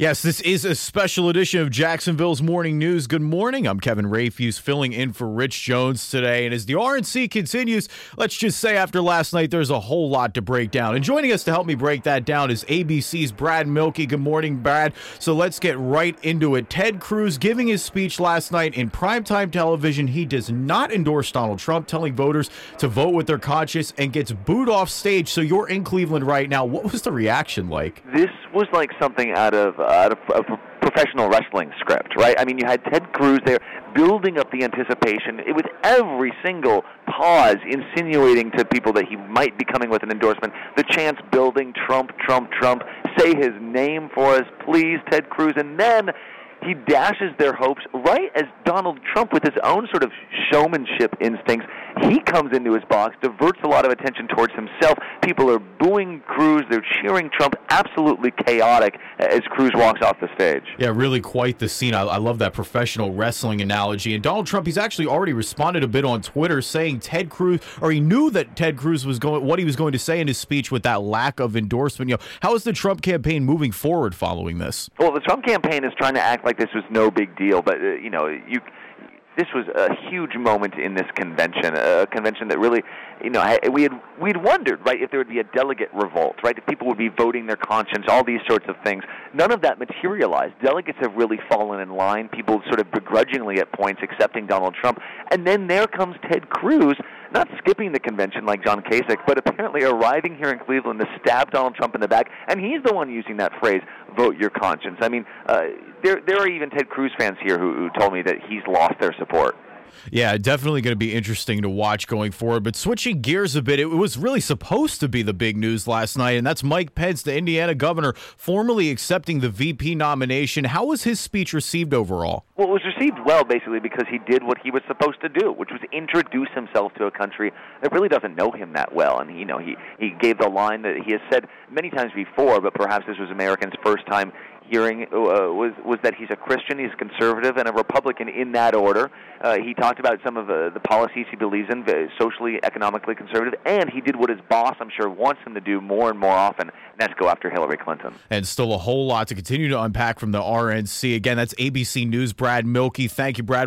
Yes, this is a special edition of Jacksonville's Morning News. Good morning. I'm Kevin Rafuse filling in for Rich Jones today. And as the RNC continues, let's just say after last night, there's a whole lot to break down. And joining us to help me break that down is ABC's Brad Mielke. Good morning, Brad. So let's get right into it. Ted Cruz giving his speech last night in primetime television. He does not endorse Donald Trump, telling voters to vote with their conscience and gets booed off stage. So you're in Cleveland right now. What was the reaction like? This was like something out of Uh, out of a professional wrestling script, right? I mean, you had Ted Cruz there building up the anticipation with every single pause insinuating to people that he might be coming with an endorsement. The chance building Trump, Trump, Trump. Say his name for us, please, Ted Cruz. And then he dashes their hopes right as Donald Trump, with his own sort of showmanship instincts, he comes into his box, diverts a lot of attention towards himself. People are booing Cruz, they're cheering Trump. Absolutely chaotic as Cruz walks off the stage. Yeah, really quite the scene. I, I love that professional wrestling analogy. And Donald Trump, he's actually already responded a bit on Twitter, saying Ted Cruz, or he knew that Ted Cruz was going, what he was going to say in his speech with that lack of endorsement. You know, how is the Trump campaign moving forward following this? Well, the Trump campaign is trying to act like this was no big deal, but uh, you know, you this was a huge moment in this convention, a convention that really, you know, we had we'd wondered, right, if there would be a delegate revolt, right, if people would be voting their conscience, all these sorts of things. None of that materialized. Delegates have really fallen in line. People sort of begrudgingly at points accepting Donald Trump, and then there comes Ted Cruz, not skipping the convention like John Kasich, but apparently arriving here in Cleveland to stab Donald Trump in the back, and he's the one using that phrase, "vote your conscience." I mean, uh, there there are even Ted Cruz fans here who, who told me that he's lost their support. Yeah, definitely going to be interesting to watch going forward. But switching gears a bit, it was really supposed to be the big news last night, and that's Mike Pence, the Indiana governor, formally accepting the VP nomination. How was his speech received overall? Well, it was received well, basically, because he did what he was supposed to do, which was introduce himself to a country that really doesn't know him that well. And you know, he he gave the line that he has said many times before, but perhaps this was Americans' first time hearing uh, was was that he's a Christian, he's a conservative, and a Republican in that order. Uh, he talked about some of uh, the policies he believes in, socially, economically conservative, and he did what his boss, I'm sure, wants him to do more and more often, and that's go after Hillary Clinton. And still a whole lot to continue to unpack from the RNC. Again, that's ABC News. Brad Mielke. Thank you, Brad.